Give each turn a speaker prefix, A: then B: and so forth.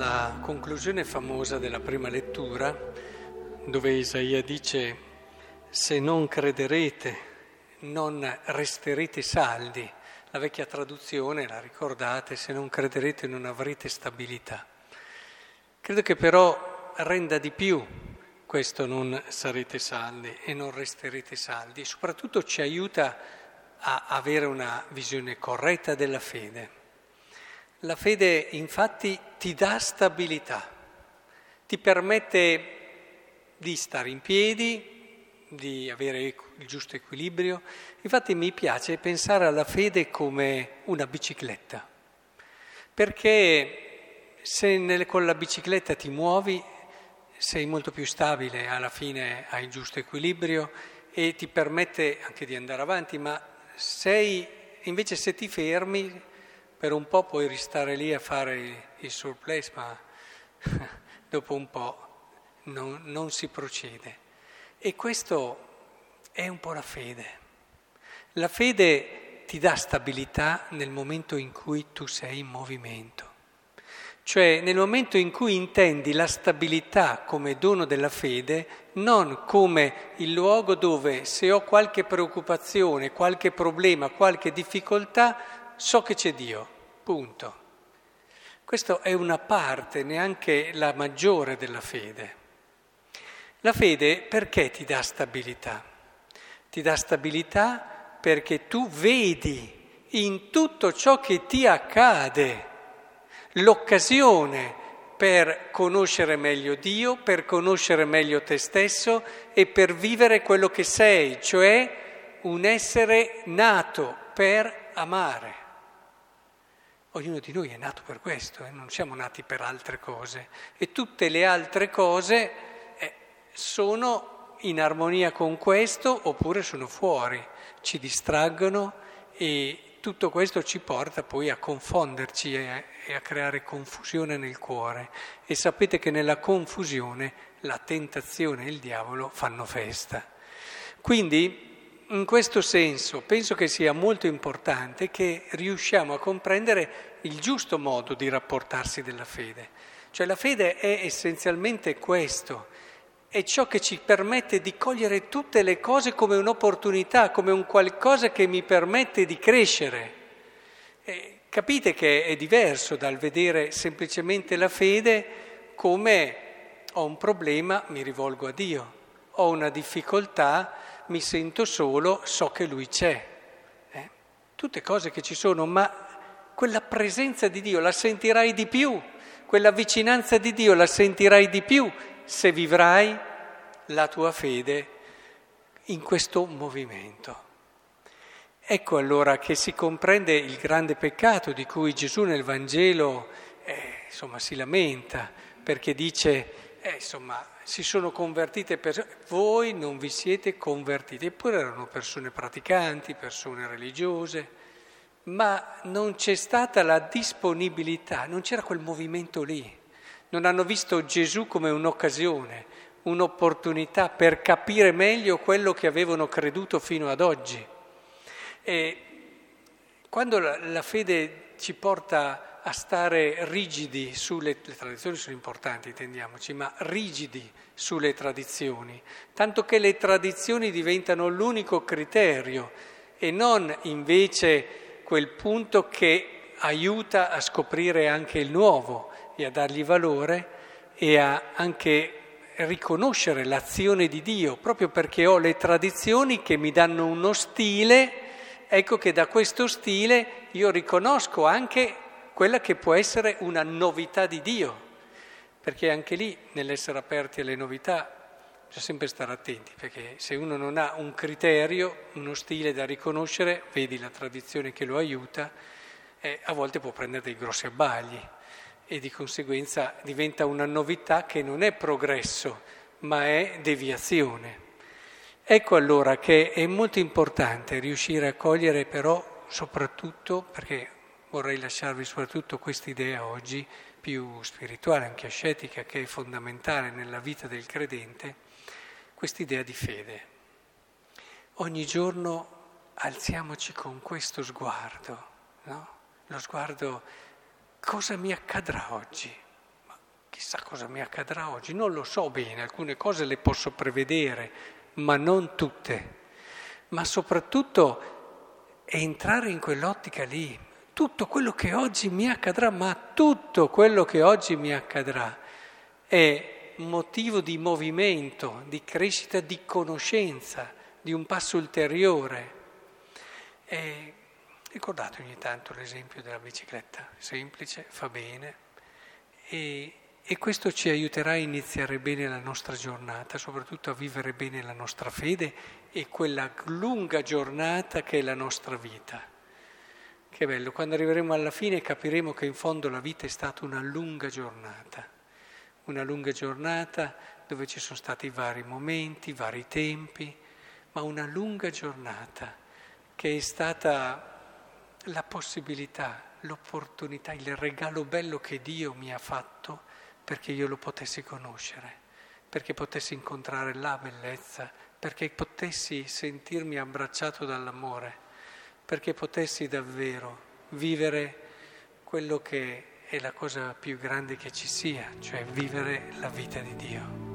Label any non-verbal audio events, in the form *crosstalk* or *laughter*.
A: La conclusione famosa della prima lettura, dove Isaia dice, se non crederete, non resterete saldi. La vecchia traduzione, la ricordate, se non crederete non avrete stabilità. Credo che però renda di più questo non sarete saldi e non resterete saldi, soprattutto ci aiuta a avere una visione corretta della fede. La fede infatti ti dà stabilità, ti permette di stare in piedi, di avere il giusto equilibrio. Infatti mi piace pensare alla fede come una bicicletta, perché se nelle, con la bicicletta ti muovi sei molto più stabile, alla fine hai il giusto equilibrio e ti permette anche di andare avanti, ma sei, invece se ti fermi per un po' puoi restare lì a fare il surplus, ma *laughs* dopo un po' non, non si procede. E questo è un po' la fede. La fede ti dà stabilità nel momento in cui tu sei in movimento. Cioè nel momento in cui intendi la stabilità come dono della fede, non come il luogo dove se ho qualche preoccupazione, qualche problema, qualche difficoltà, so che c'è Dio, punto. Questa è una parte, neanche la maggiore della fede. La fede perché ti dà stabilità? Ti dà stabilità perché tu vedi in tutto ciò che ti accade l'occasione per conoscere meglio Dio, per conoscere meglio te stesso e per vivere quello che sei, cioè un essere nato per amare. Ognuno di noi è nato per questo, eh? non siamo nati per altre cose e tutte le altre cose eh, sono in armonia con questo oppure sono fuori, ci distraggono e tutto questo ci porta poi a confonderci e, e a creare confusione nel cuore e sapete che nella confusione la tentazione e il diavolo fanno festa. Quindi in questo senso penso che sia molto importante che riusciamo a comprendere il giusto modo di rapportarsi della fede. Cioè la fede è essenzialmente questo, è ciò che ci permette di cogliere tutte le cose come un'opportunità, come un qualcosa che mi permette di crescere. E capite che è diverso dal vedere semplicemente la fede come ho un problema, mi rivolgo a Dio, ho una difficoltà, mi sento solo, so che Lui c'è. Eh? Tutte cose che ci sono, ma quella presenza di Dio la sentirai di più, quella vicinanza di Dio la sentirai di più se vivrai la tua fede in questo movimento. Ecco allora che si comprende il grande peccato di cui Gesù nel Vangelo eh, insomma, si lamenta, perché dice eh, insomma, si sono convertite persone, voi non vi siete convertiti, eppure erano persone praticanti, persone religiose, ma non c'è stata la disponibilità, non c'era quel movimento lì, non hanno visto Gesù come un'occasione, un'opportunità per capire meglio quello che avevano creduto fino ad oggi. E quando la, fede ci porta a stare rigidi sulle le tradizioni sono importanti, intendiamoci, ma rigidi sulle tradizioni, tanto che le tradizioni diventano l'unico criterio e non invece quel punto che aiuta a scoprire anche il nuovo e a dargli valore e a anche riconoscere l'azione di Dio, proprio perché ho le tradizioni che mi danno uno stile, ecco che da questo stile io riconosco anche quella che può essere una novità di Dio, perché anche lì nell'essere aperti alle novità bisogna sempre stare attenti, perché se uno non ha un criterio, uno stile da riconoscere, vedi la tradizione che lo aiuta, eh, a volte può prendere dei grossi abbagli e di conseguenza diventa una novità che non è progresso, ma è deviazione. Ecco allora che è molto importante riuscire a cogliere però soprattutto, perché vorrei lasciarvi soprattutto questa idea oggi più spirituale, anche ascetica, che è fondamentale nella vita del credente, quest'idea di fede. Ogni giorno alziamoci con questo sguardo, no? lo sguardo cosa mi accadrà oggi? chissà cosa mi accadrà oggi, non lo so bene, alcune cose le posso prevedere, ma non tutte. Ma soprattutto entrare in quell'ottica lì, tutto quello che oggi mi accadrà, ma tutto quello che oggi mi accadrà è motivo di movimento, di crescita, di conoscenza, di un passo ulteriore. E ricordate ogni tanto l'esempio della bicicletta, semplice, fa bene e, e questo ci aiuterà a iniziare bene la nostra giornata, soprattutto a vivere bene la nostra fede e quella lunga giornata che è la nostra vita. Che bello, quando arriveremo alla fine capiremo che in fondo la vita è stata una lunga giornata, una lunga giornata dove ci sono stati vari momenti, vari tempi, ma una lunga giornata che è stata la possibilità, l'opportunità, il regalo bello che Dio mi ha fatto perché io lo potessi conoscere, perché potessi incontrare la bellezza, perché potessi sentirmi abbracciato dall'amore, perché potessi davvero vivere quello che è la cosa più grande che ci sia, cioè vivere la vita di Dio.